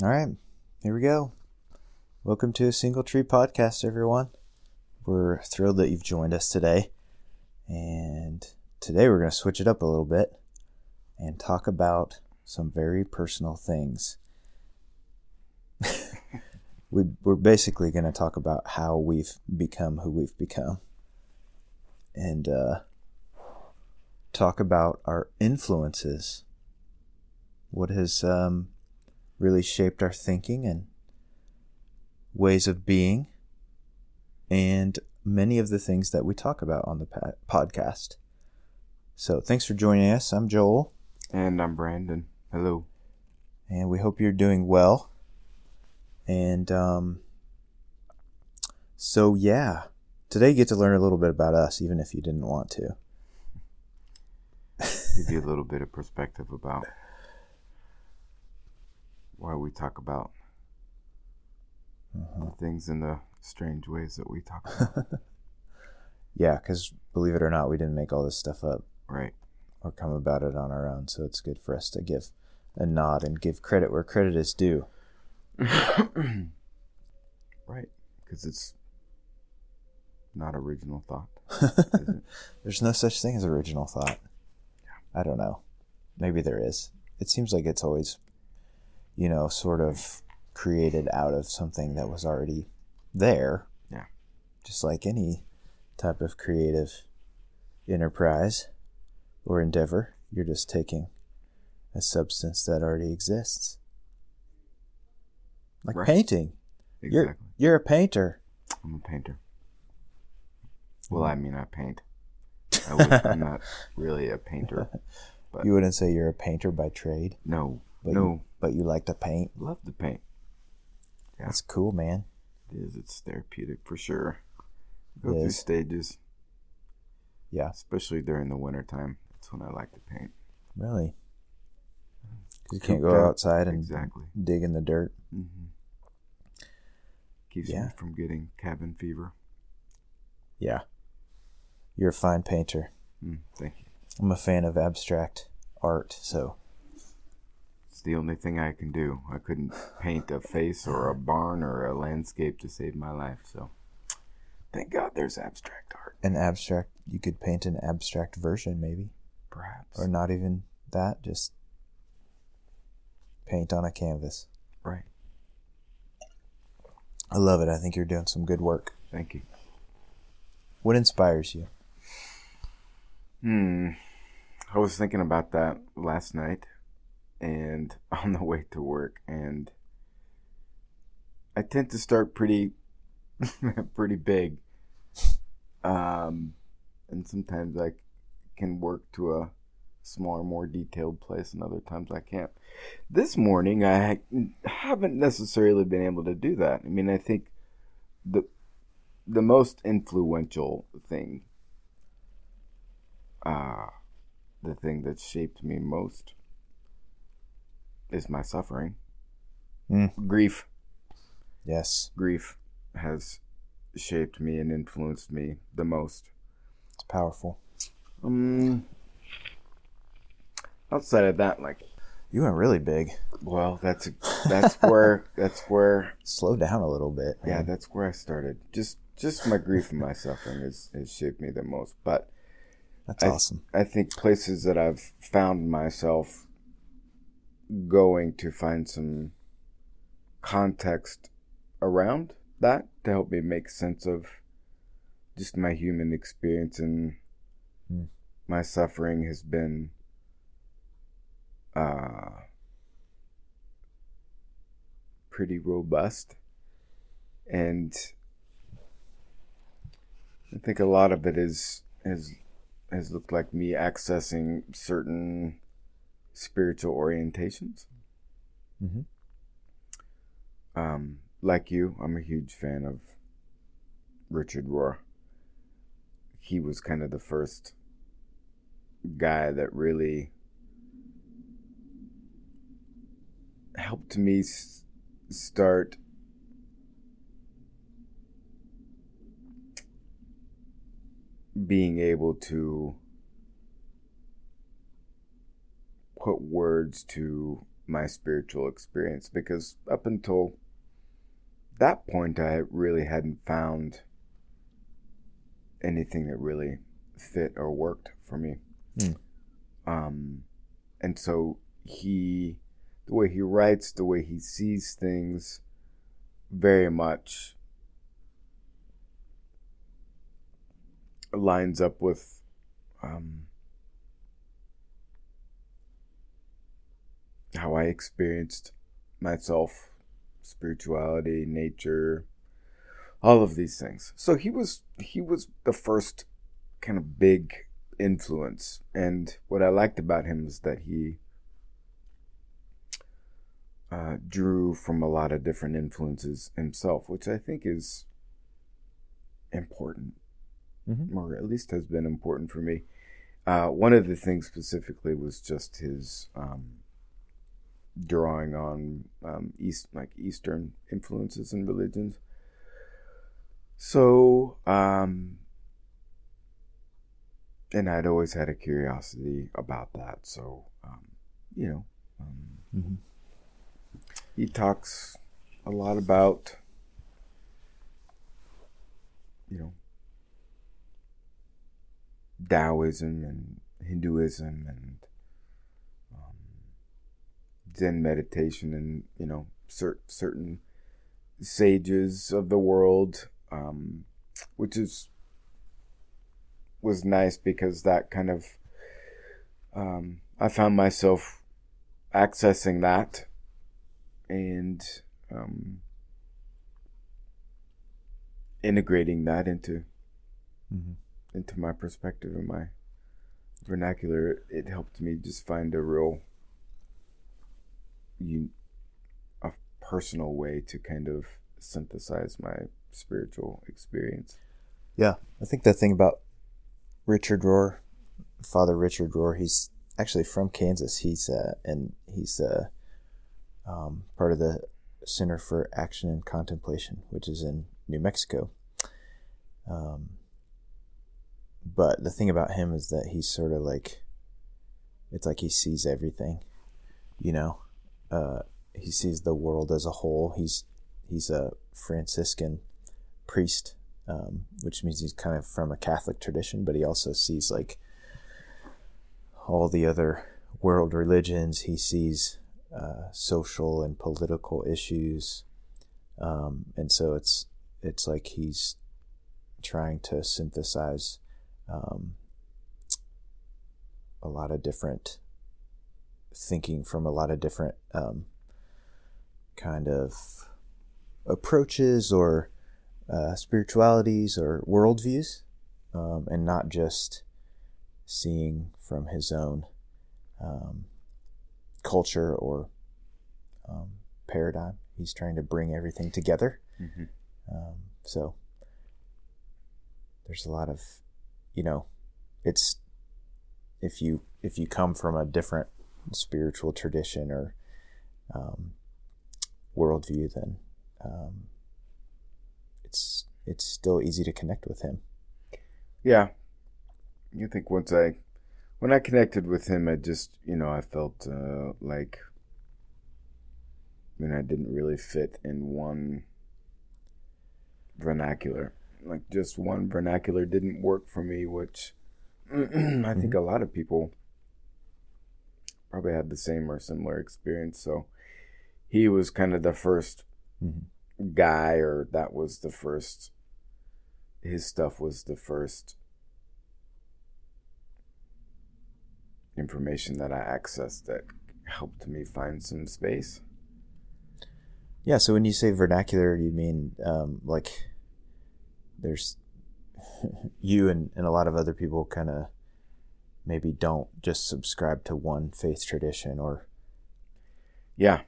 All right, here we go. Welcome to a Single Tree Podcast, everyone. We're thrilled that you've joined us today. And today we're going to switch it up a little bit and talk about some very personal things. we, we're basically going to talk about how we've become who we've become and uh, talk about our influences. What has um, really shaped our thinking and ways of being, and many of the things that we talk about on the podcast. So, thanks for joining us. I'm Joel. And I'm Brandon. Hello. And we hope you're doing well. And um, so, yeah, today you get to learn a little bit about us, even if you didn't want to. Give you a little bit of perspective about why we talk about uh-huh. things in the strange ways that we talk about. yeah, because believe it or not, we didn't make all this stuff up. Right. Or come about it on our own. So it's good for us to give a nod and give credit where credit is due. right. Because it's not original thought. There's no such thing as original thought. I don't know. Maybe there is. It seems like it's always you know, sort of created out of something that was already there. Yeah. Just like any type of creative enterprise or endeavor, you're just taking a substance that already exists. Like right. painting. Exactly. You're you're a painter. I'm a painter. Well, I mean, I paint. I am not really a painter. But you wouldn't say you're a painter by trade. No, but no. You, but you like to paint? Love to paint. Yeah. That's cool, man. It is. It's therapeutic for sure. Go through stages. Yeah. Especially during the wintertime. That's when I like to paint. Really? you can't go outside and exactly. dig in the dirt. Mm-hmm. Keeps yeah. me from getting cabin fever. Yeah. You're a fine painter. Mm, thank you. I'm a fan of abstract art, so it's the only thing I can do. I couldn't paint a face or a barn or a landscape to save my life. So thank God there's abstract art. An abstract, you could paint an abstract version, maybe. Perhaps. Or not even that, just paint on a canvas. Right. I love it. I think you're doing some good work. Thank you. What inspires you? Hmm. I was thinking about that last night and on the way to work and I tend to start pretty pretty big. Um and sometimes I can work to a smaller, more detailed place, and other times I can't. This morning, I haven't necessarily been able to do that. I mean, I think the the most influential thing, uh, the thing that shaped me most is my suffering. Mm. Grief. Yes. Grief has shaped me and influenced me the most. It's powerful. Um outside of that, like you went really big. Well, that's that's where that's where slow down a little bit. Man. Yeah, that's where I started. Just just my grief and my suffering has, has shaped me the most. But that's I, awesome. I think places that I've found myself going to find some context around that to help me make sense of just my human experience and mm. my suffering has been uh, pretty robust and I think a lot of it is has has looked like me accessing certain spiritual orientations. Mm-hmm. Um, like you, I'm a huge fan of Richard Rohr. He was kind of the first guy that really helped me s- start being able to put words to my spiritual experience because up until that point, I really hadn't found anything that really fit or worked for me. Mm. Um, and so he, the way he writes, the way he sees things, very much lines up with um, how I experienced myself, spirituality, nature, all of these things. So he was he was the first kind of big influence, and what I liked about him is that he uh, drew from a lot of different influences himself, which I think is important, mm-hmm. or at least has been important for me. Uh, one of the things specifically was just his um, drawing on um, East, like Eastern influences and religions. So, um, and I'd always had a curiosity about that. So, um, you know, um, mm-hmm. he talks a lot about, you know, Taoism and Hinduism and Zen meditation and you know cer- certain sages of the world, um, which is was nice because that kind of um, I found myself accessing that and um, integrating that into mm-hmm. into my perspective and my vernacular. It helped me just find a real you a personal way to kind of synthesize my spiritual experience. Yeah, I think the thing about Richard Rohr, Father Richard Rohr. He's actually from Kansas. He's uh, and he's uh, um, part of the Center for Action and Contemplation, which is in New Mexico. Um, but the thing about him is that he's sort of like, it's like he sees everything, you know. Uh, he sees the world as a whole. He's he's a Franciscan priest um, which means he's kind of from a Catholic tradition, but he also sees like all the other world religions. He sees uh, social and political issues, um, and so it's it's like he's trying to synthesize um, a lot of different thinking from a lot of different um, kind of approaches or uh, spiritualities or worldviews, um, and not just seeing from his own um, culture or um, paradigm. He's trying to bring everything together. Mm-hmm. Um, so there's a lot of, you know, it's if you if you come from a different spiritual tradition or um, worldview, then um, it's it's still easy to connect with him. Yeah, you think once I when I connected with him, I just you know I felt uh, like I mean I didn't really fit in one vernacular. Like just one vernacular didn't work for me, which I think mm-hmm. a lot of people probably had the same or similar experience. So he was kind of the 1st mm-hmm guy or that was the first his stuff was the first information that I accessed that helped me find some space. Yeah, so when you say vernacular, you mean um, like there's you and, and a lot of other people kind of maybe don't just subscribe to one faith tradition or yeah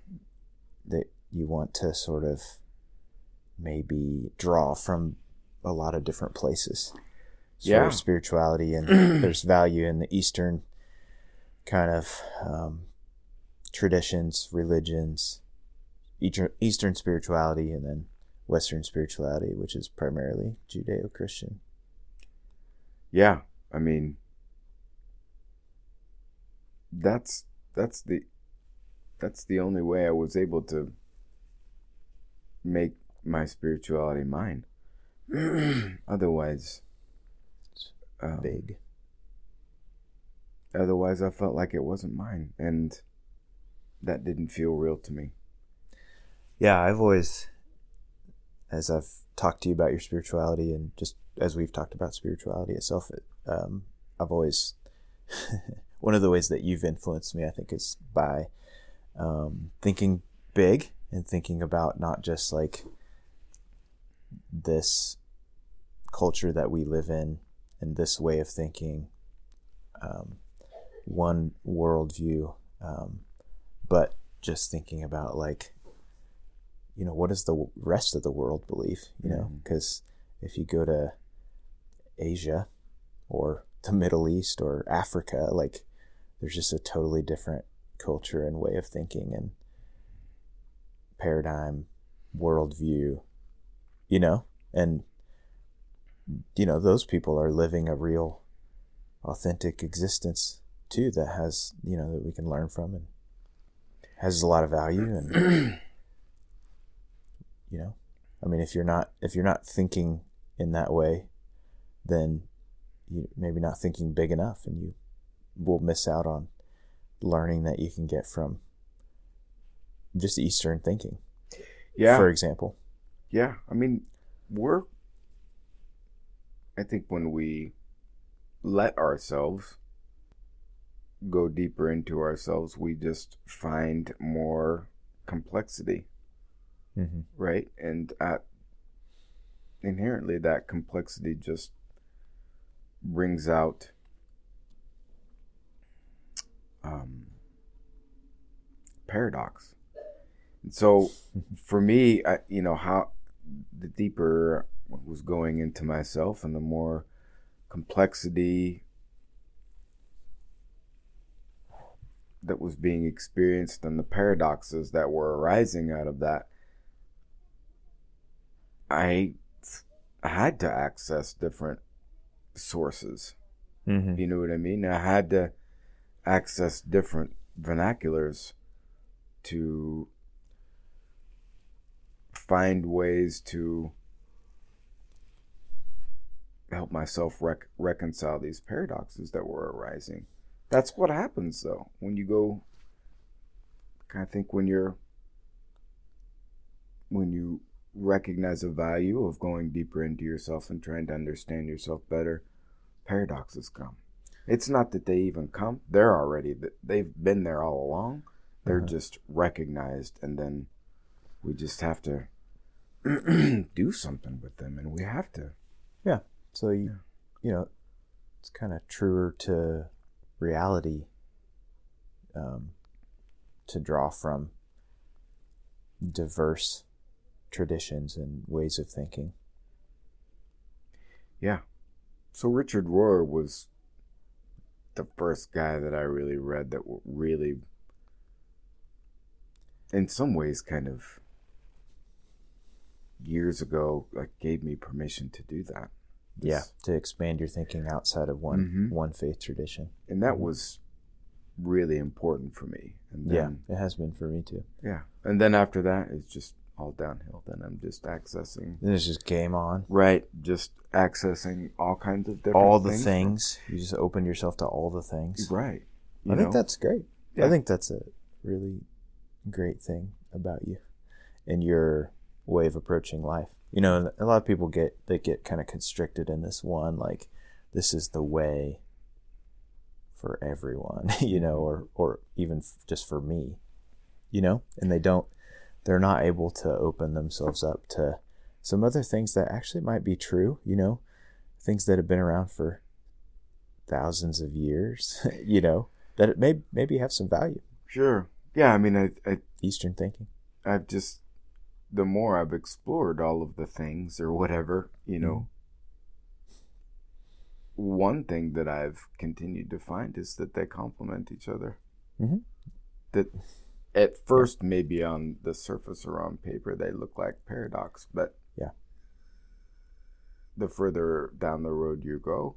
that you want to sort of maybe draw from a lot of different places yeah. spirituality, and there's value in the Eastern kind of um, traditions, religions, Eastern spirituality, and then Western spirituality, which is primarily Judeo Christian. Yeah, I mean, that's that's the that's the only way I was able to make my spirituality mine. otherwise, um, Big. Otherwise, I felt like it wasn't mine, and that didn't feel real to me. Yeah, I've always, as I've talked to you about your spirituality, and just as we've talked about spirituality itself, it, um, I've always one of the ways that you've influenced me, I think, is by um, thinking big and thinking about not just like this culture that we live in and this way of thinking, um, one worldview, um, but just thinking about like, you know, what does the rest of the world believe? You know, because if you go to Asia or the Middle East or Africa, like there's just a totally different culture and way of thinking and paradigm, worldview, you know, and you know those people are living a real, authentic existence too that has you know that we can learn from and has a lot of value and you know, I mean if you're not if you're not thinking in that way, then you maybe not thinking big enough and you will miss out on learning that you can get from just Eastern thinking. Yeah. For example. Yeah. I mean, we're, I think when we let ourselves go deeper into ourselves, we just find more complexity, Mm-hmm. right? And at, inherently, that complexity just brings out um, paradox. And so, for me, I, you know, how the deeper I was going into myself and the more complexity that was being experienced and the paradoxes that were arising out of that, I, had to access different sources. Mm-hmm. You know what I mean? I had to access different vernaculars to find ways to help myself rec- reconcile these paradoxes that were arising. That's what happens though when you go. I think when you're when you recognize the value of going deeper into yourself and trying to understand yourself better, paradoxes come. It's not that they even come; they're already they've been there all along. They're Uh-huh. just recognized, and then we just have to do something with them, and we have to. Yeah. So you, you know, it's kind of truer to reality um, to draw from diverse traditions and ways of thinking. Yeah. So Richard Rohr was the first guy that I really read that really, in some ways, kind of years ago, like gave me permission to do that. Yeah, to expand your thinking outside of one Mhm. one faith tradition. And that was really important for me. And Yeah, it has been for me too. yeah. And then after that, it's just all downhill. Then I'm just accessing, Then it's just game on. right? Just accessing all kinds of different All the things. things you just open yourself to all the things. Right. You I think that's great. I think that's a really great thing about you and your way of approaching life. You know, a lot of people get they get kind of constricted in this one like this is the way for everyone, you know, or or even f- just for me. You know, and they don't they're not able to open themselves up to some other things that actually might be true, you know, things that have been around for thousands of years, you know, that it may maybe have some value. Sure. Yeah. I mean, I, I Eastern thinking. I've just the more I've explored all of the things or whatever, you know, one thing that I've continued to find is that they complement each other. Mhm. That at first, maybe on the surface or on paper, they look like paradox, but Yeah. the further down the road you go,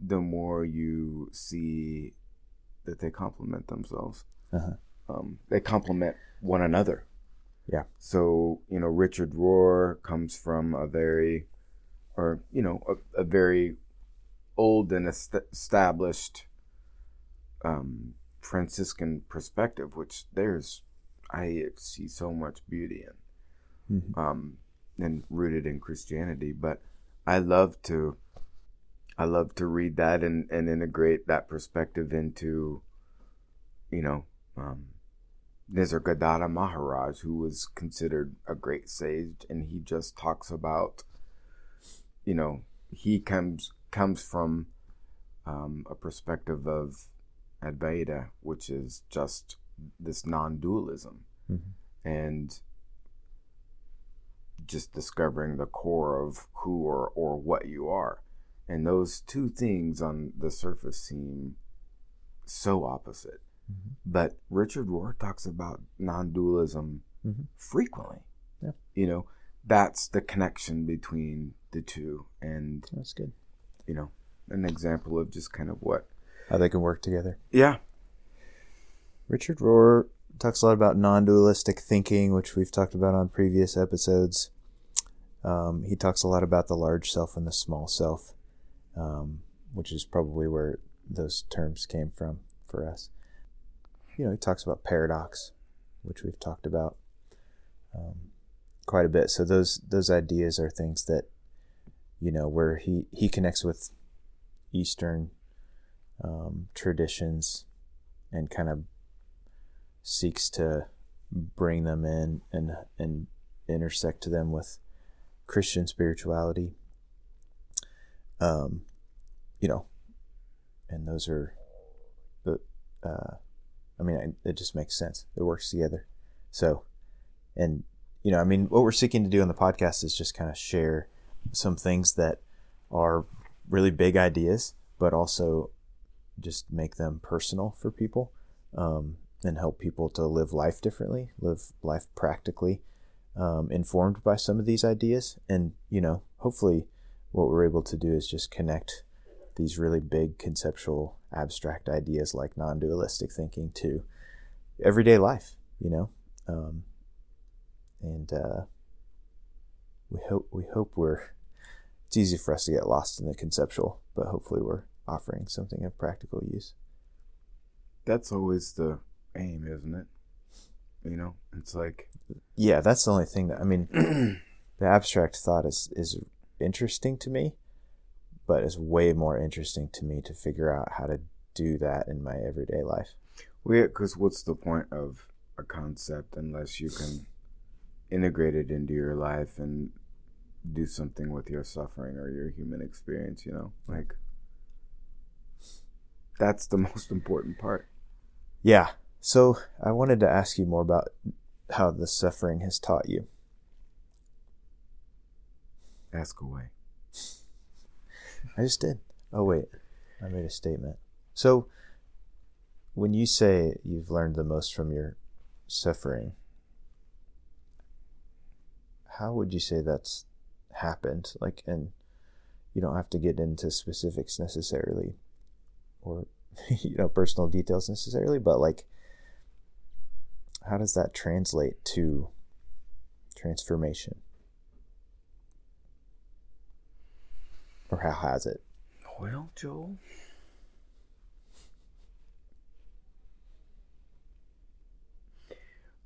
the more you see that they complement themselves. Uh-huh. um, they complement one another. Yeah. So you know, Richard Rohr comes from a very, or you know, a, a very old and est- established um, Franciscan perspective, which there's I see so much beauty in, Mhm. um, and rooted in Christianity. But I love to, I love to read that and and integrate that perspective into, you know, um, Nisargadatta Maharaj, who was considered a great sage, and he just talks about, you know, he comes comes from um, a perspective of Advaita, which is just this non-dualism, Mhm. and just discovering the core of who or or what you are, and those two things on the surface seem so opposite. Mhm. But Richard Rohr talks about non-dualism Mhm. frequently. Yeah. You know, that's the connection between the two, and That's good. you know, an example of just kind of what. How they can work together. Yeah. Richard Rohr talks a lot about non-dualistic thinking, which we've talked about on previous episodes. Um, he talks a lot about the large self and the small self, um, which is probably where those terms came from for us. You know, he talks about paradox, which we've talked about um, quite a bit. So those those ideas are things that you know where he he connects with Eastern um, traditions and kind of seeks to bring them in and and intersect them with Christian spirituality. Um, you know, and those are the. Uh, I mean, it just makes sense. It works together. So, and you know, I mean, what we're seeking to do on the podcast is just kind of share some things that are really big ideas, but also just make them personal for people um, and help people to live life differently, live life practically, um, informed by some of these ideas. And, you know, hopefully what we're able to do is just connect these really big conceptual abstract ideas like non dualistic thinking to everyday life, you know? Um, and uh, we hope we hope we're it's easy for us to get lost in the conceptual, but hopefully we're offering something of practical use. That's always the aim, isn't it? You know, it's like Yeah, that's the only thing that I mean. the abstract thought is is interesting to me, but it's way more interesting to me to figure out how to do that in my everyday life. weird because what's the point of a concept unless you can integrate it into your life and do something with your suffering or your human experience? You know, like that's the most important part. Yeah. So I wanted to ask you more about how the suffering has taught you. Ask away. I just did. Oh wait, I made a statement. So when you say you've learned the most from your suffering, how would you say that's happened? Like, and you don't have to get into specifics necessarily, or you know, personal details necessarily, but like, how does that translate to transformation? Or how has it? Well, Joel.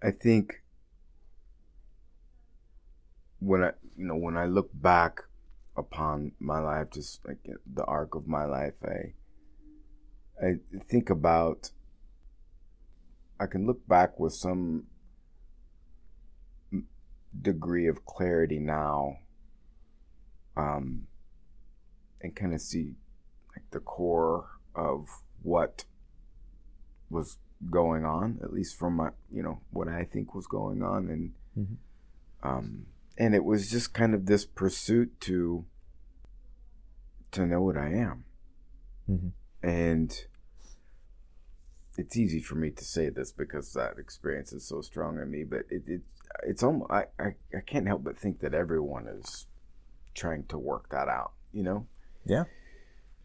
I think when I, you know, when I look back upon my life, just like the arc of my life, I, I think about, I can look back with some degree of clarity now, um, and kind of see like the core of what was going on, at least from my, you know, what I think was going on, and Mhm. um, and it was just kind of this pursuit to to know what I am, Mhm. And it's easy for me to say this because that experience is so strong in me, but it, it it's almost I, I I can't help but think that everyone is trying to work that out, you know. Yeah.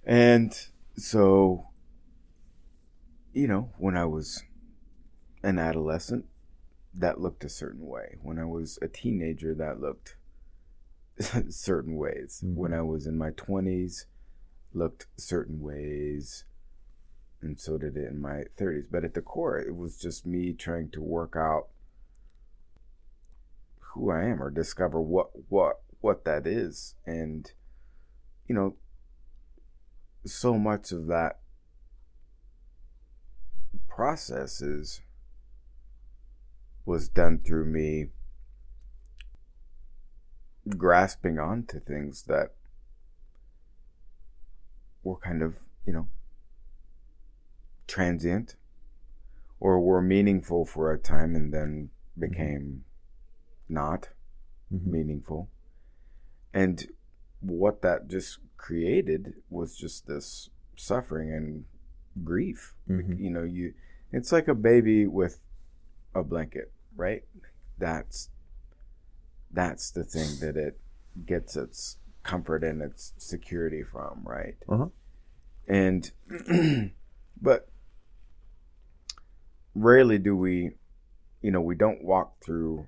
And so, you know, when I was an adolescent, that looked a certain way. When I was a teenager, that looked certain ways. Mhm. When I was in my 20s, looked certain ways. And so did it in my 30s. But at the core, it was just me trying to work out who I am or discover what what what that is. And you know, so much of that process is was done through me grasping onto things that were kind of, you know, transient or were meaningful for a time and then became not Mhm. meaningful. And what that just created was just this suffering and grief. Mhm. You know, you it's like a baby with a blanket, right? That's that's the thing that it gets its comfort and its security from, right? Uh-huh. And but rarely do we you know, we don't walk through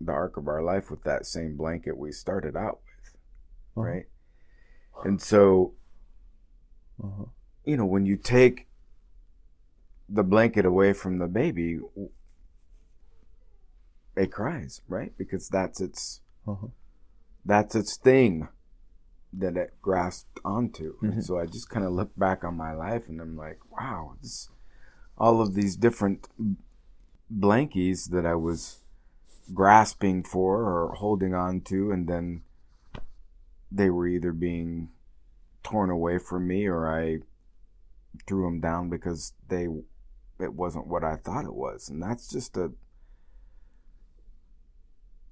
the arc of our life with that same blanket we started out with, Uh-huh. right? And so, Uh-huh. you know, when you take the blanket away from the baby, it cries, right? Because that's its Uh-huh. that's its thing that it grasped onto. Mhm. And so I just kind of look back on my life and I'm like, wow, this all of these different blankies that I was grasping for or holding on to and then they were either being torn away from me or I threw them down because they it wasn't what I thought it was and that's just a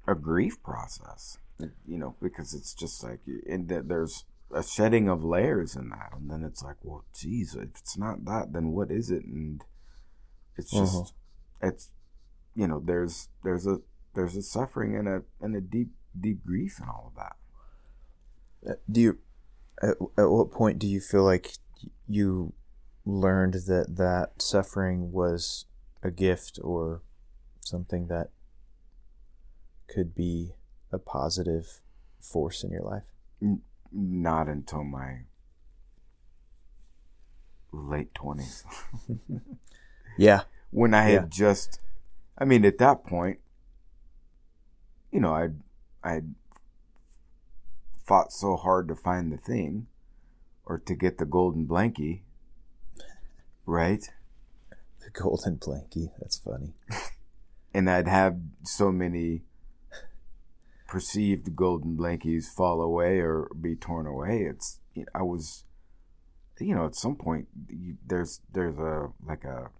a grief process you know because it's just like and th- there's a shedding of layers in that and then it's like well geez if it's not that then what is it and it's just Uh-huh. it's you know there's there's a there's a suffering and a and a deep deep grief and all of that Uh, Do you at, at what point do you feel like you learned that that suffering was a gift or something that could be a positive force in your life? not until my late 20s Yeah. when I had Yeah. just, I mean, at that point, you know, I I fought so hard to find the thing, or to get the golden blankie, right? The golden blankie. That's funny. And I'd have so many perceived golden blankies fall away or be torn away. It's I was, you know, at some point you, there's there's a like a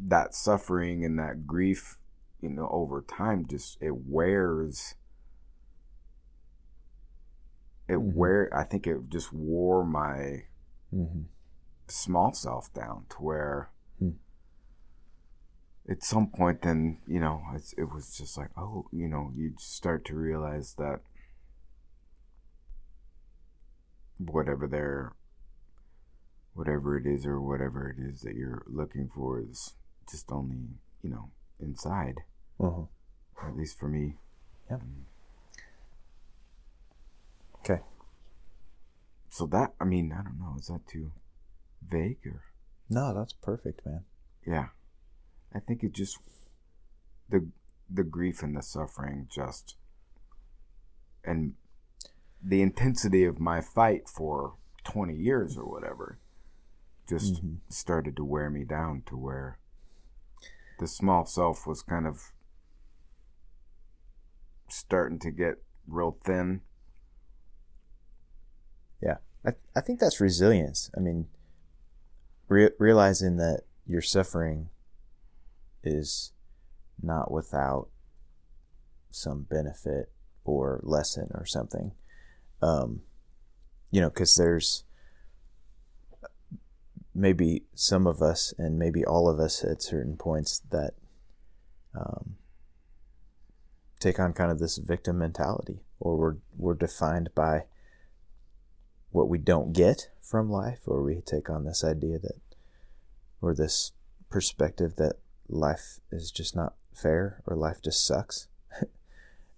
that suffering and that grief, you know, over time just it wears. It Mhm. wear. I think it just wore my hmm small self down to where. At some point then you know it's, it was just like oh you know you start to realize that whatever they're whatever it is or whatever it is that you're looking for is just only you know inside Uh-huh. at least for me Yeah. Okay. so that i mean i don't know is that too vague or No, that's perfect, man. yeah i think it just the the grief and the suffering just and the intensity of my fight for 20 years or whatever just Mhm. started to wear me down to where the small self was kind of starting to get real thin Yeah, I I think that's resilience. I mean, re- realizing that your suffering is not without some benefit or lesson or something. Um, you know, because there's maybe some of us and maybe all of us at certain points that um, take on kind of this victim mentality, or we're we're defined by what we don't get from life, or we take on this idea that or this perspective that life is just not fair or life just sucks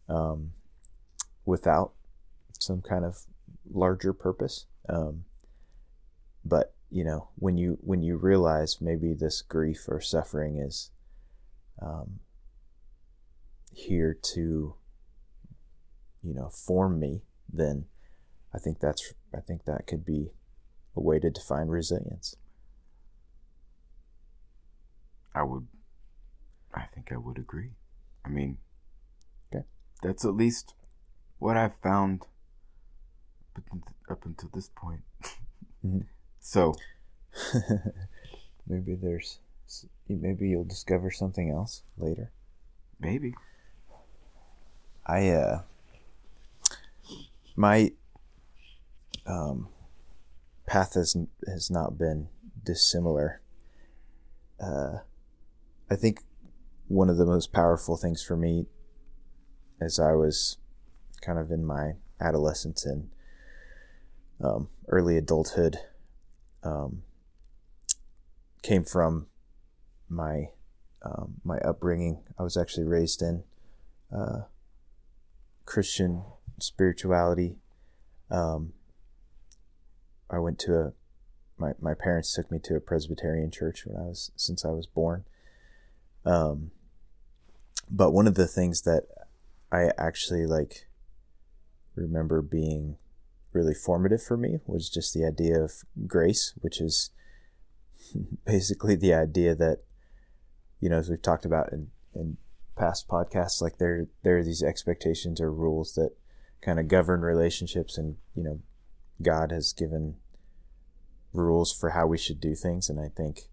um, without some kind of larger purpose. Um, but you know, when you when you realize maybe this grief or suffering is um, here to you know form me, then I think that's I think that could be a way to define resilience. I would, I think I would agree. I mean, okay, that's at least what I've found up until this point. Mm-hmm. So maybe there's maybe you'll discover something else later. Maybe. I uh my um path has has not been dissimilar. Uh I think one of the most powerful things for me as I was kind of in my adolescence and um, early adulthood um, came from my um, my upbringing. I was actually raised in uh, Christian spirituality. Um, I went to a my my parents took me to a Presbyterian church when I was since I was born. Um, but one of the things that I actually like remember being really formative for me was just the idea of grace, which is basically the idea that, you know, as we've talked about in, in past podcasts, like there, there are these expectations or rules that kind of govern relationships and, you know, God has given rules for how we should do things. And I think,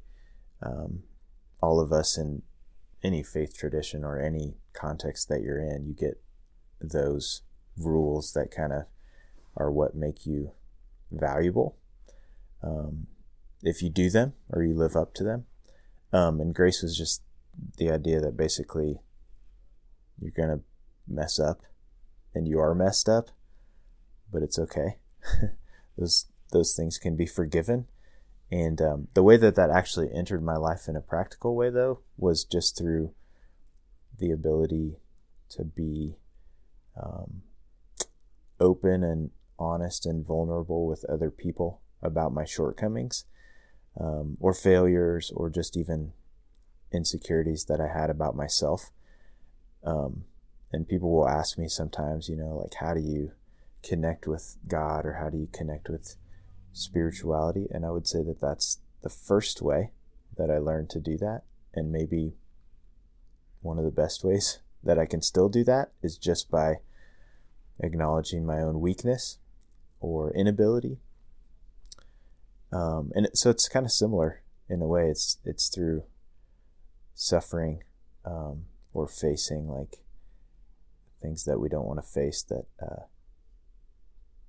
um, all of us in any faith tradition or any context that you're in, you get those rules that kind of are what make you valuable. Um, if you do them or you live up to them. Um, and grace was just the idea that basically you're going to mess up and you are messed up, but it's okay. those, those things can be forgiven. And um, the way that that actually entered my life in a practical way, though, was just through the ability to be um, open and honest and vulnerable with other people about my shortcomings um, or failures or just even insecurities that I had about myself. Um, and people will ask me sometimes, you know, like, how do you connect with God or how do you connect with spirituality? And I would say that that's the first way that I learned to do that. And maybe one of the best ways that I can still do that is just by acknowledging my own weakness or inability. Um, and it, so it's kind of similar in a way. It's it's through suffering um, or facing like things that we don't want to face that uh,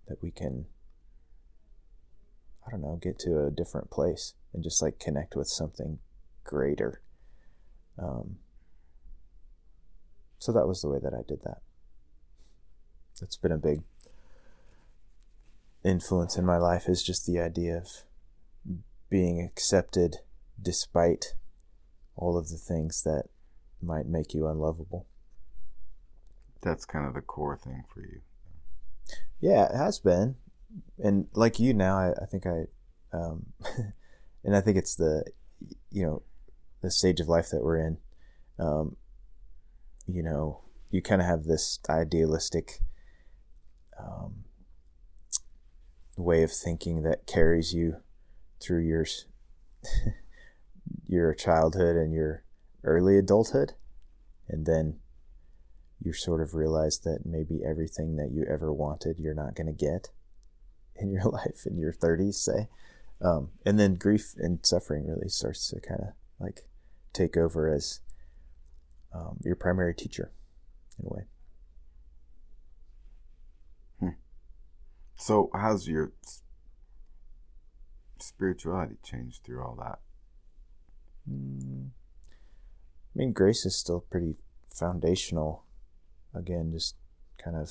that we can I don't know get to a different place and just like connect with something greater. Um, so that was the way that I did that. It's been a big influence in my life is just the idea of being accepted despite all of the things that might make you unlovable. That's kind of the core thing for you. Yeah, it has been. And like you now, I, I think I, um, and I think it's the, you know, the stage of life that we're in. Um, you know, you kind of have this idealistic, um, way of thinking that carries you through your your childhood and your early adulthood and then you sort of realize that maybe everything that you ever wanted you're not going to get in your life in your 30s say um, and then grief and suffering really starts to kind of like take over as um, your primary teacher in a way So, how's your spirituality changed through all that? Mm, I mean, grace is still pretty foundational. Again, just kind of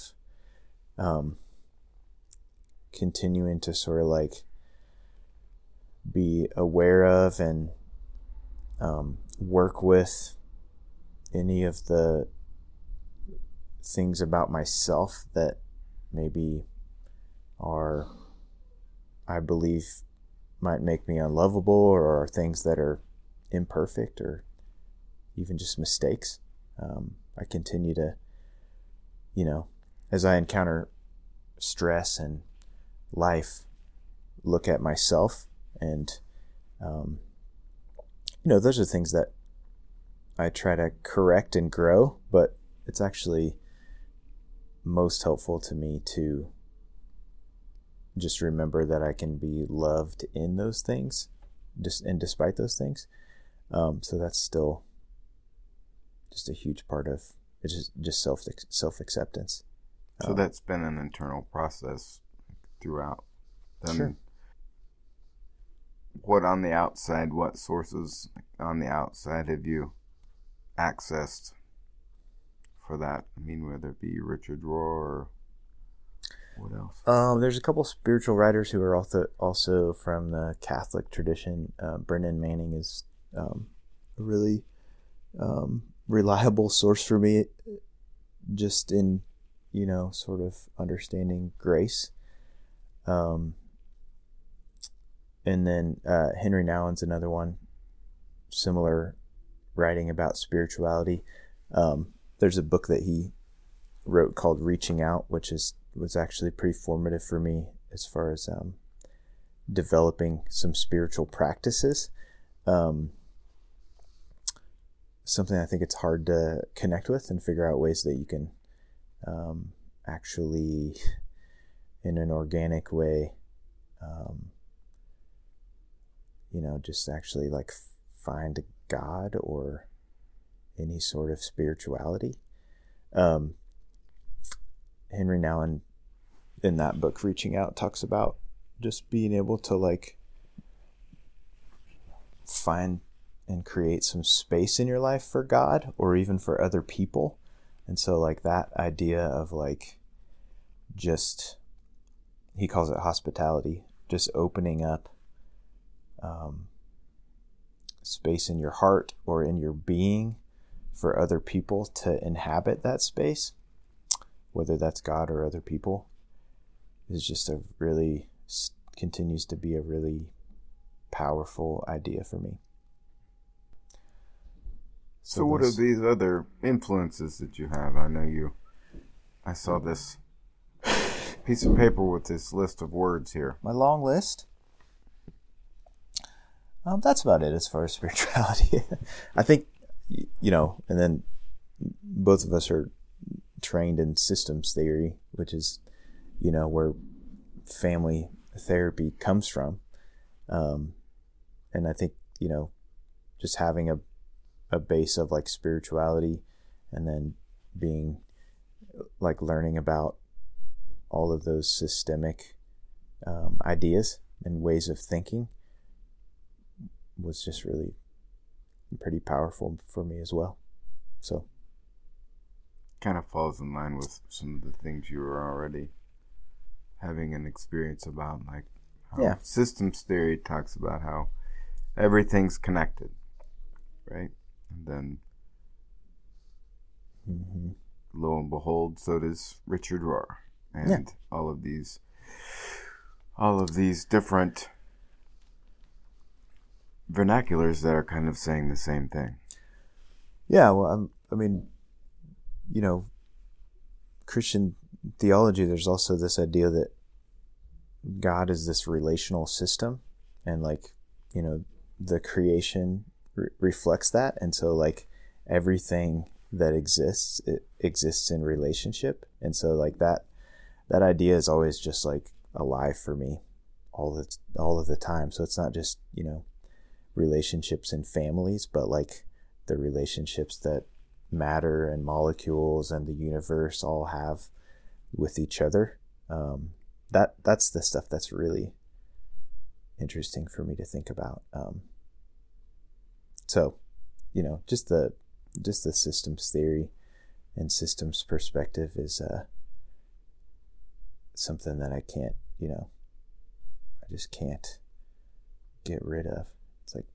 um, continuing to sort of like be aware of and um, work with any of the things about myself that maybe are, I believe, might make me unlovable or are things that are imperfect or even just mistakes. Um, I continue to, you know, as I encounter stress and life, look at myself and, um, you know, those are things that I try to correct and grow, but it's actually most helpful to me to just remember that I can be loved in those things, just and despite those things. Um, so that's still just a huge part of it's just just self self acceptance. So um, that's been an internal process throughout. Then sure. What on the outside? What sources on the outside have you accessed for that? I mean, whether it be Richard Rohr or what else? Um, there's a couple spiritual writers who are also also from the Catholic tradition. Uh, Brennan Manning is um, a really um, reliable source for me, just in you know sort of understanding grace. Um, and then uh, Henry Nouwen's another one, similar writing about spirituality. Um, there's a book that he wrote called Reaching Out, which is was actually pretty formative for me as far as um, developing some spiritual practices. Um, something I think it's hard to connect with and figure out ways that you can um, actually, in an organic way, um, you know, just actually like find God or any sort of spirituality. Um, Henry Nouwen in that book, Reaching Out, talks about just being able to like find and create some space in your life for God or even for other people. And so, like, that idea of like just, he calls it hospitality, just opening up um, space in your heart or in your being for other people to inhabit that space, whether that's God or other people, is just a really, continues to be a really powerful idea for me. So, so what are these other influences that you have? I know you. I saw this piece of paper with this list of words here. My long list. Um, that's about it as far as spirituality. I think, you know, and then both of us are trained in systems theory, which is, you know, where family therapy comes from. Um, and I think, you know, just having a, a base of like spirituality and then being like learning about all of those systemic um, ideas and ways of thinking was just really pretty powerful for me as well. So, kind of falls in line with some of the things you were already having an experience about, like yeah. systems theory talks about how everything's connected, right? And then, mm-hmm. lo and behold, so does Richard Rohr, and yeah. all of these, all of these different vernaculars that are kind of saying the same thing. Yeah, well, I'm, I mean, you know, Christian theology, there's also this idea that God is this relational system, and like, you know, the creation re- reflects that, and so like everything that exists it exists in relationship, and so like that that idea is always just like alive for me all the all of the time. So it's not just you know relationships and families, but like the relationships that matter and molecules and the universe all have with each other. Um, that that's the stuff that's really interesting for me to think about. Um, so, you know, just the just the systems theory and systems perspective is uh, something that I can't, you know, I just can't get rid of it's like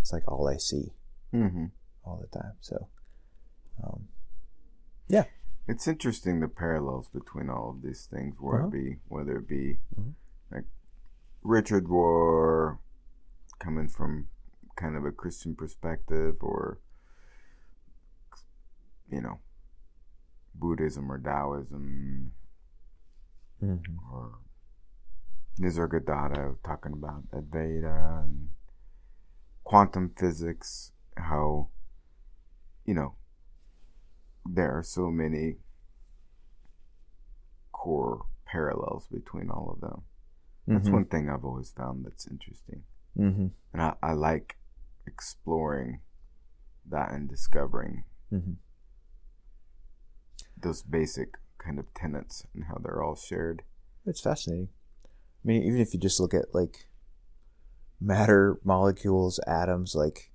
it's like all I see Mm-hmm. all the time. So, um, yeah, It's interesting the parallels between all of these things, where Uh-huh. it be whether it be Mhm. like Richard Rohr coming from kind of a Christian perspective, or you know Buddhism or Taoism, or Nisargadatta talking about Advaita and quantum physics, how you know there are so many core parallels between all of them. That's Mhm. one thing I've always found that's interesting. Mm-hmm. And I, I like exploring that and discovering Mm-hmm. those basic kind of tenets and how they're all shared. It's fascinating. I mean, even if you just look at like matter, molecules, atoms, like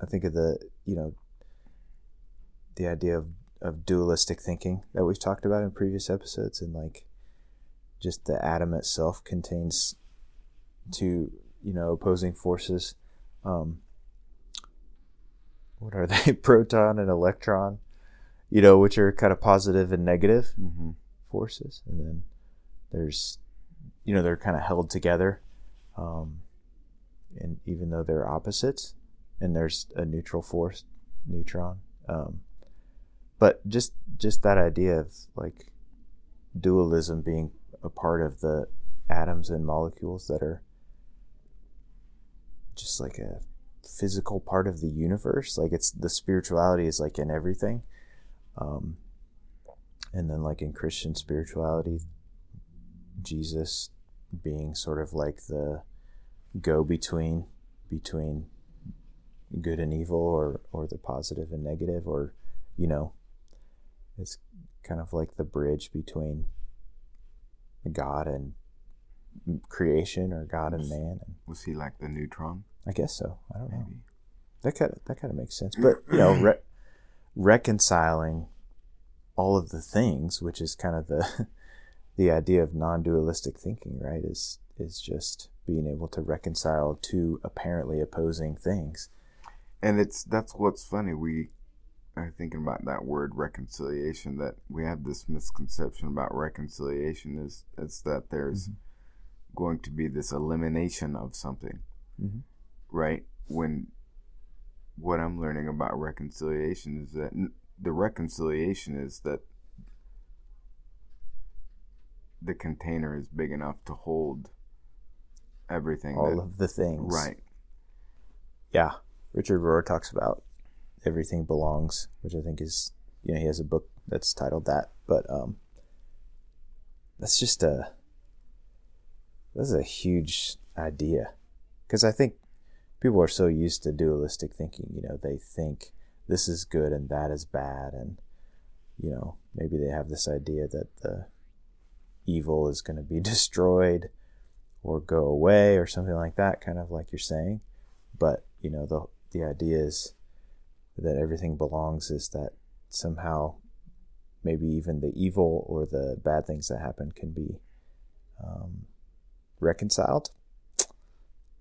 I think of the, you know, the idea of, of dualistic thinking that we've talked about in previous episodes, and like just the atom itself contains two, you know, opposing forces. Um, what are they? Proton and electron, you know, which are kind of positive and negative Mm-hmm. forces, and then there's, you know, they're kind of held together, um, and even though they're opposites, and there's a neutral force, neutron, um, but just just that idea of like dualism being a part of the atoms and molecules that are just like a physical part of the universe like it's the spirituality is like in everything um and then like in christian spirituality jesus being sort of like the go between between good and evil or or the positive and negative or you know it's kind of like the bridge between god and creation or god and man and Was he like the neutron? i guess so. I don't know. That kind of that kind of makes sense. But you know re- reconciling all of the things which is kind of the the idea of non-dualistic thinking right is is just being able to reconcile two apparently opposing things And it's that's what's funny. We are thinking about that word reconciliation. That we have this misconception about reconciliation is it's that there's going to be this elimination of something, Mhm. right? When what I'm learning about reconciliation is that the reconciliation is that the container is big enough to hold everything. all that, of the things right. yeah richard rohr talks about everything belongs which i think is you know he has a book that's titled that but um that's just a that's a huge idea because i think people are so used to dualistic thinking you know they think this is good and that is bad and you know maybe they have this idea that the evil is going to be destroyed or go away or something like that kind of like you're saying. But you know the the idea is that everything belongs is that somehow maybe even the evil or the bad things that happen can be um, reconciled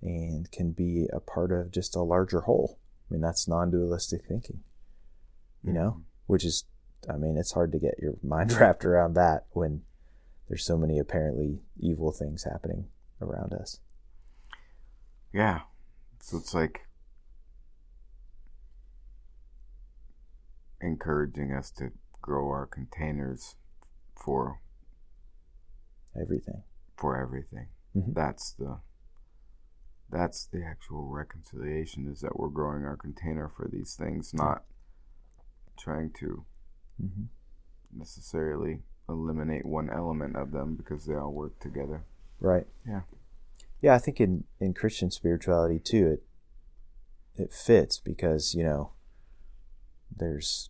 and can be a part of just a larger whole. I mean, that's non-dualistic thinking, you know, which is, I mean, it's hard to get your mind wrapped around that when there's so many apparently evil things happening around us. Yeah. So it's like encouraging us to grow our containers for Everything. for everything. Mhm. That's the that's the actual reconciliation is that we're growing our container for these things, not trying to hmm necessarily eliminate one element of them because they all work together. Right. Yeah. Yeah, I think in, in Christian spirituality too, it it fits because, you know, there's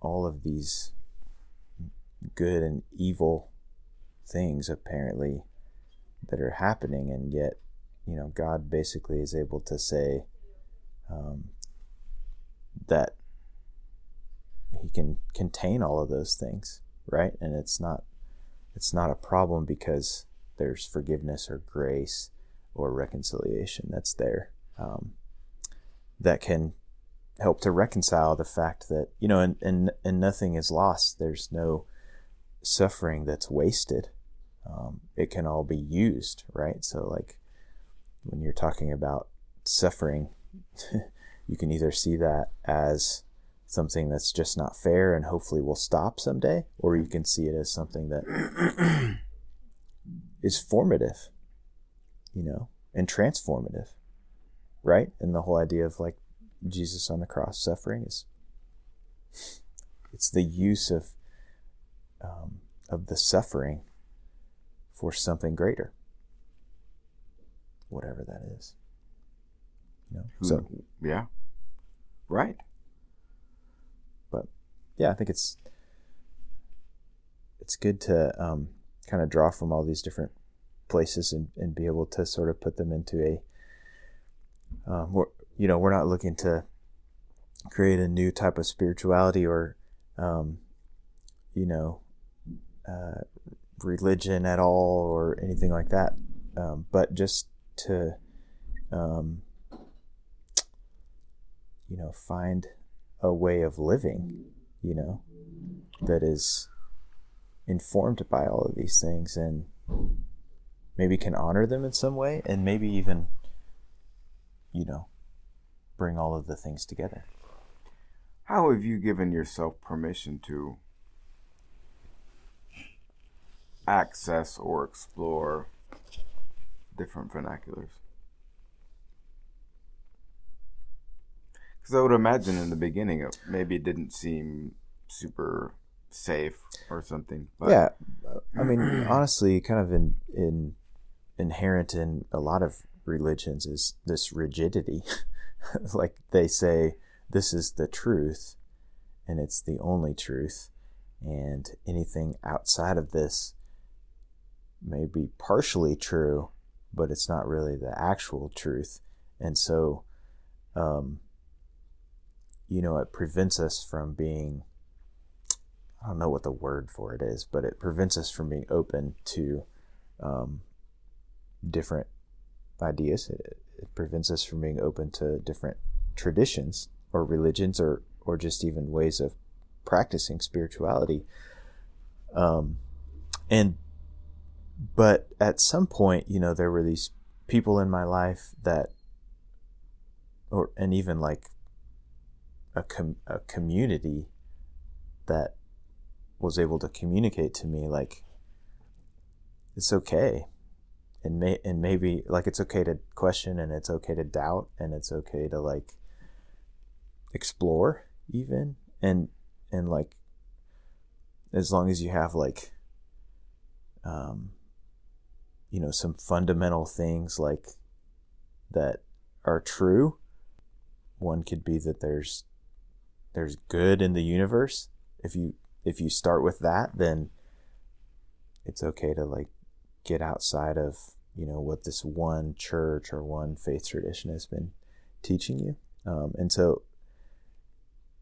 all of these good and evil things apparently that are happening and yet, you know, God basically is able to say um, that he can contain all of those things, right? And it's not it's not a problem because there's forgiveness or grace or reconciliation that's there. Um, that can help to reconcile the fact that you know and and, and nothing is lost there's no suffering that's wasted um, it can all be used right so like when you're talking about suffering you can either see that as something that's just not fair and hopefully will stop someday or you can see it as something that is formative you know and transformative right? And the whole idea of like Jesus on the cross suffering is it's the use of um, of the suffering for something greater, whatever that is. You know, so yeah, right. But yeah, I think it's it's good to um, kind of draw from all these different places and, and be able to sort of put them into a um, we're, you know, we're not looking to create a new type of spirituality or, um, you know, uh, religion at all or anything like that. Um, but just to, um, you know, find a way of living, you know, that is informed by all of these things and maybe can honor them in some way and maybe even, you know, bring all of the things together. How have you given yourself permission to access or explore different vernaculars? Because I would imagine in the beginning, it maybe it didn't seem super safe or something. But. Yeah, uh, I mean, honestly, kind of in in inherent in a lot of religions is this rigidity like they say, this is the truth and it's the only truth. And anything outside of this may be partially true, but it's not really the actual truth. And so, um, you know, it prevents us from being, I don't know what the word for it is, but it prevents us from being open to um, different ideas. It, it prevents us from being open to different traditions or religions or or just even ways of practicing spirituality. Um, and but at some point, you know, there were these people in my life that, or and even like a com- a community that was able to communicate to me like it's okay. And may and maybe like it's okay to question and it's okay to doubt and it's okay to like explore even. And and like as long as you have like um you know some fundamental things like that are true. One could be that there's there's good in the universe. If you if you start with that then it's okay to like get outside of you know what this one church or one faith tradition has been teaching you. Um, and so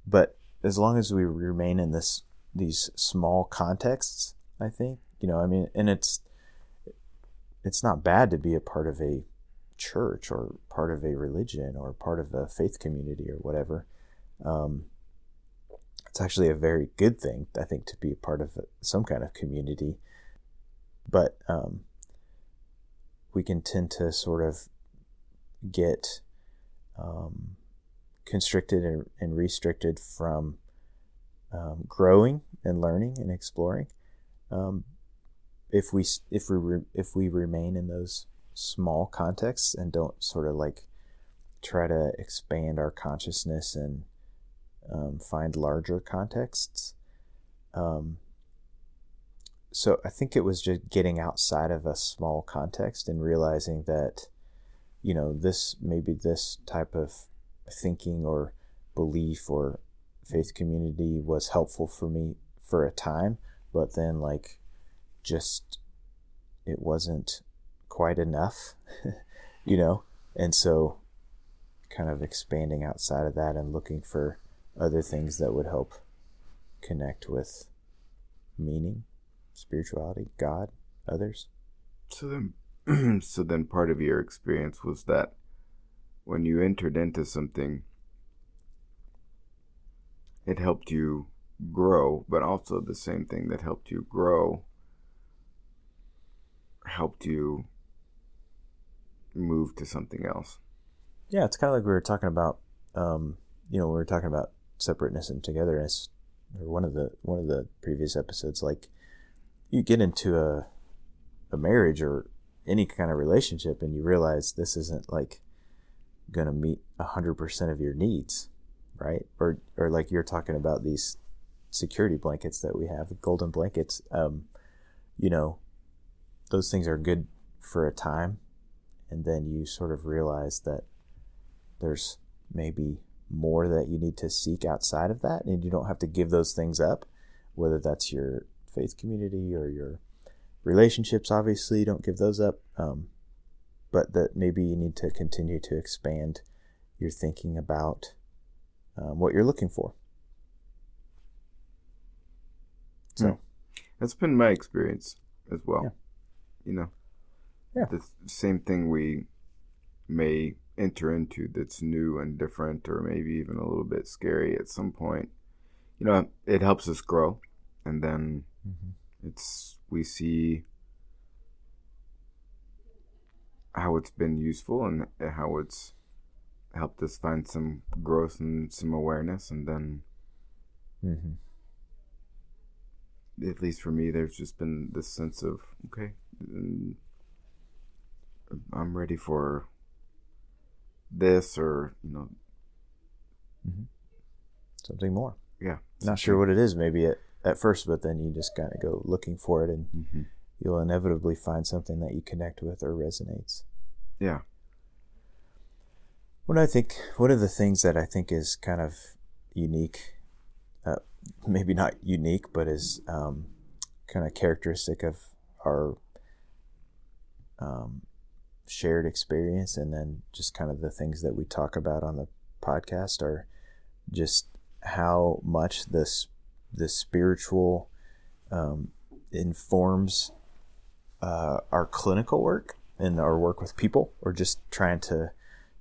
but as long as we remain in this these small contexts i think you know i mean and it's it's not bad to be a part of a church or part of a religion or part of a faith community or whatever um, it's actually a very good thing i think to be a part of some kind of community but um, we can tend to sort of get um, constricted and, and, restricted from um, growing and learning and exploring. If we if we re, if we remain in those small contexts and don't sort of like try to expand our consciousness and um, find larger contexts, um, so I think it was just getting outside of a small context and realizing that, you know, this maybe this type of thinking or belief or faith community was helpful for me for a time, but then like just it wasn't quite enough, you know? And so kind of expanding outside of that and looking for other things that would help connect with meaning spirituality, God, others. So then, so then, part of your experience was that when you entered into something, it helped you grow, but also the same thing that helped you grow helped you move to something else. Yeah, it's kind of like we were talking about. Um, you know, we were talking about separateness and togetherness, or one of the one of the previous episodes. Like, you get into a a marriage or any kind of relationship, and you realize this isn't like to meet hundred percent of your needs, right? Or or like you're talking about these security blankets that we have, golden blankets. Um, you know, those things are good for a time, and then you sort of realize that there's maybe more that you need to seek outside of that, and you don't have to give those things up, whether that's your faith community or your relationships. Obviously, don't give those up, um, but that maybe you need to continue to expand your thinking about um, what you're looking for. So, mm. that's been my experience as well. Yeah. You know, yeah. the same thing we may enter into that's new and different or maybe even a little bit scary at some point you know it helps us grow and then mm-hmm. it's we see how it's been useful and how it's helped us find some growth and some awareness and then mm-hmm. at least for me there's just been this sense of okay i'm ready for this or you know mm-hmm. something more. Yeah, not sure what it is. Maybe at at first, but then you just kind of go looking for it, and mm-hmm. you'll inevitably find something that you connect with or resonates. Yeah. What I think, one of the things that I think is kind of unique, uh, maybe not unique, but is um, kind of characteristic of our um, shared experience. And then just kind of the things that we talk about on the podcast are just how much this the spiritual um, informs uh, our clinical work and our work with people. Or just trying to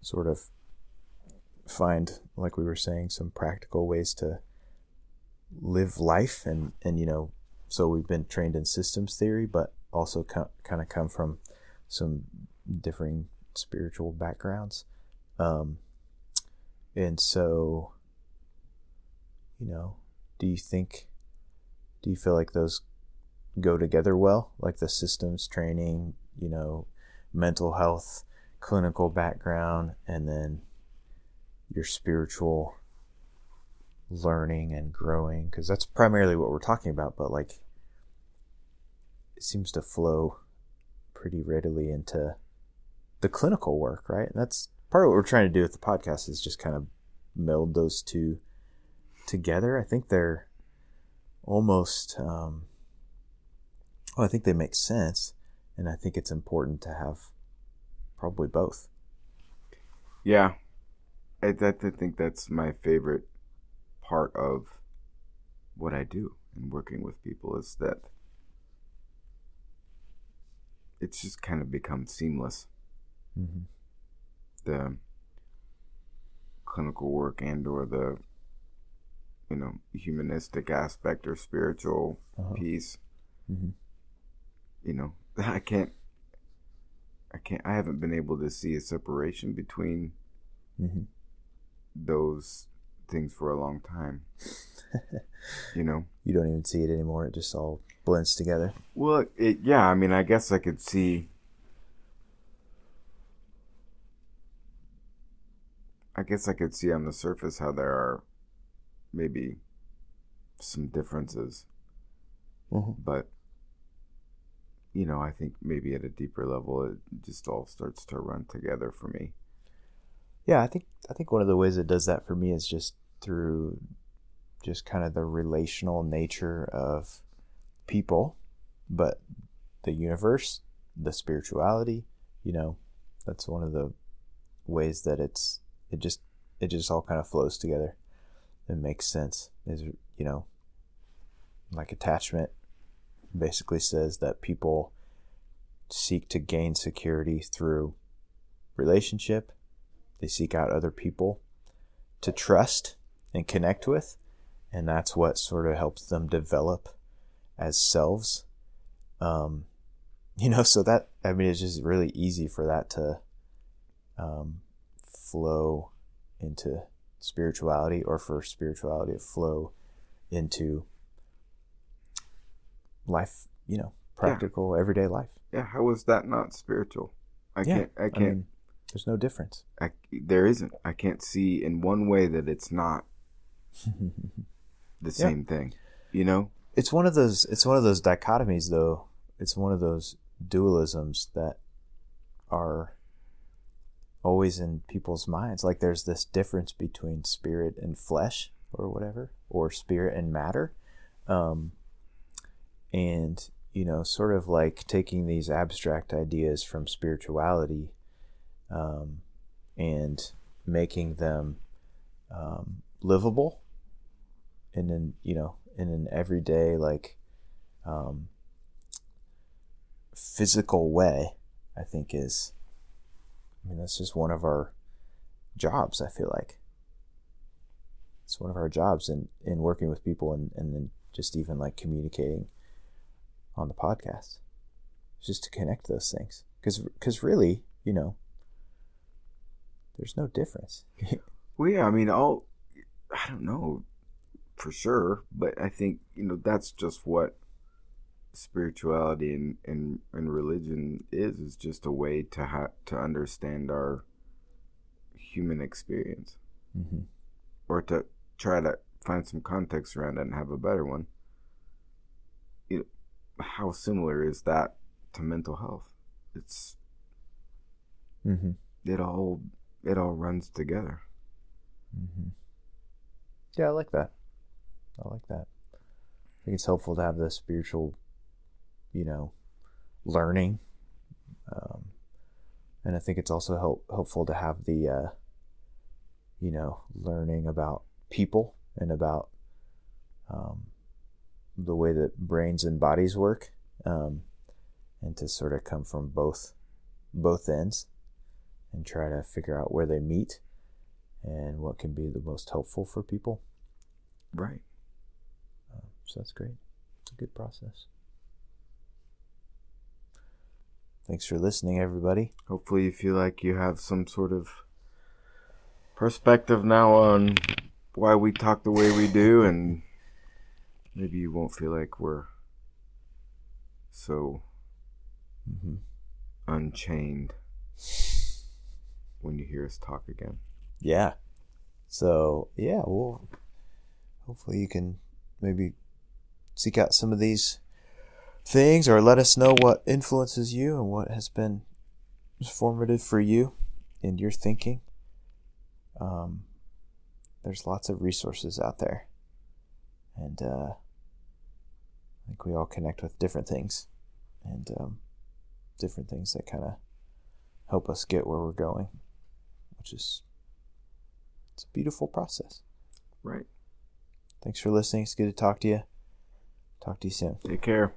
sort of find like we were saying some practical ways to live life. And and you know so we've been trained in systems theory but also co- kind of come from some differing spiritual backgrounds. Um, and so, you know, do you think, do you feel like those go together well? Like the systems training, you know, mental health, clinical background, and then your spiritual learning and growing? Because that's primarily what we're talking about, but like, it seems to flow pretty readily into the clinical work, right? And that's part of what we're trying to do with the podcast is just kind of meld those two together. I think they're almost, um, well, I think they make sense, and I think it's important to have probably both. Yeah, I, I think that's my favorite part of what I do in working with people is that it's just kind of become seamless mm-hmm. the clinical work and or the you know humanistic aspect or spiritual uh-huh. piece mm-hmm. you know i can't i can't i haven't been able to see a separation between mm-hmm. those things for a long time you know you don't even see it anymore it just all blends together well it yeah i mean i guess i could see I guess I could see on the surface how there are maybe some differences. Mm-hmm. But you know, I think maybe at a deeper level it just all starts to run together for me. Yeah, I think I think one of the ways it does that for me is just through just kind of the relational nature of people, but the universe, the spirituality, you know, that's one of the ways that it's it just it just all kind of flows together. It makes sense. Is you know, like attachment basically says that people seek to gain security through relationship they seek out other people to trust and connect with, and that's what sort of helps them develop as selves. Um, you know, so that I mean, it's just really easy for that to um, flow into spirituality, or for spirituality to flow into life. You know, practical yeah. everyday life. Yeah, how is that not spiritual? I yeah, can't. I can't. I mean, there's no difference. I, there isn't. I can't see in one way that it's not the same yeah. thing. You know, it's one of those. It's one of those dichotomies, though. It's one of those dualisms that are always in people's minds. Like there's this difference between spirit and flesh, or whatever, or spirit and matter. Um, and you know, sort of like taking these abstract ideas from spirituality um, and making them um, livable And then, you know in an everyday like um, physical way. I think is. I mean, that's just one of our jobs. I feel like it's one of our jobs in in working with people and and then just even like communicating on the podcast, just to connect those things. Because because really, you know, there's no difference. well, yeah, I mean, all I don't know for sure, but I think you know that's just what spirituality and and, and religion is is just a way to ha- to understand our human experience mm-hmm. or to try to find some context around it and have a better one you know, how similar is that to mental health it's mm-hmm. it all it all runs together. Mm-hmm. Yeah, I like that. I like that. I think it's helpful to have the spiritual, you know, learning, um, and I think it's also help, helpful to have the, uh, you know, learning about people and about um, the way that brains and bodies work, um, and to sort of come from both both ends and try to figure out where they meet and what can be the most helpful for people. Right. So that's great. It's a good process. Thanks for listening, everybody. Hopefully, you feel like you have some sort of perspective now on why we talk the way we do, and maybe you won't feel like we're so mm-hmm. unchained when you hear us talk again. Yeah. So, yeah, well, hopefully you can maybe seek out some of these things or let us know what influences you and what has been formative for you in your thinking. Um, there's lots of resources out there. And uh, I think we all connect with different things and um, different things that kind of help us get where we're going which is it's a beautiful process. Right. Thanks for listening. It's good to talk to you. Talk to you soon. Take care.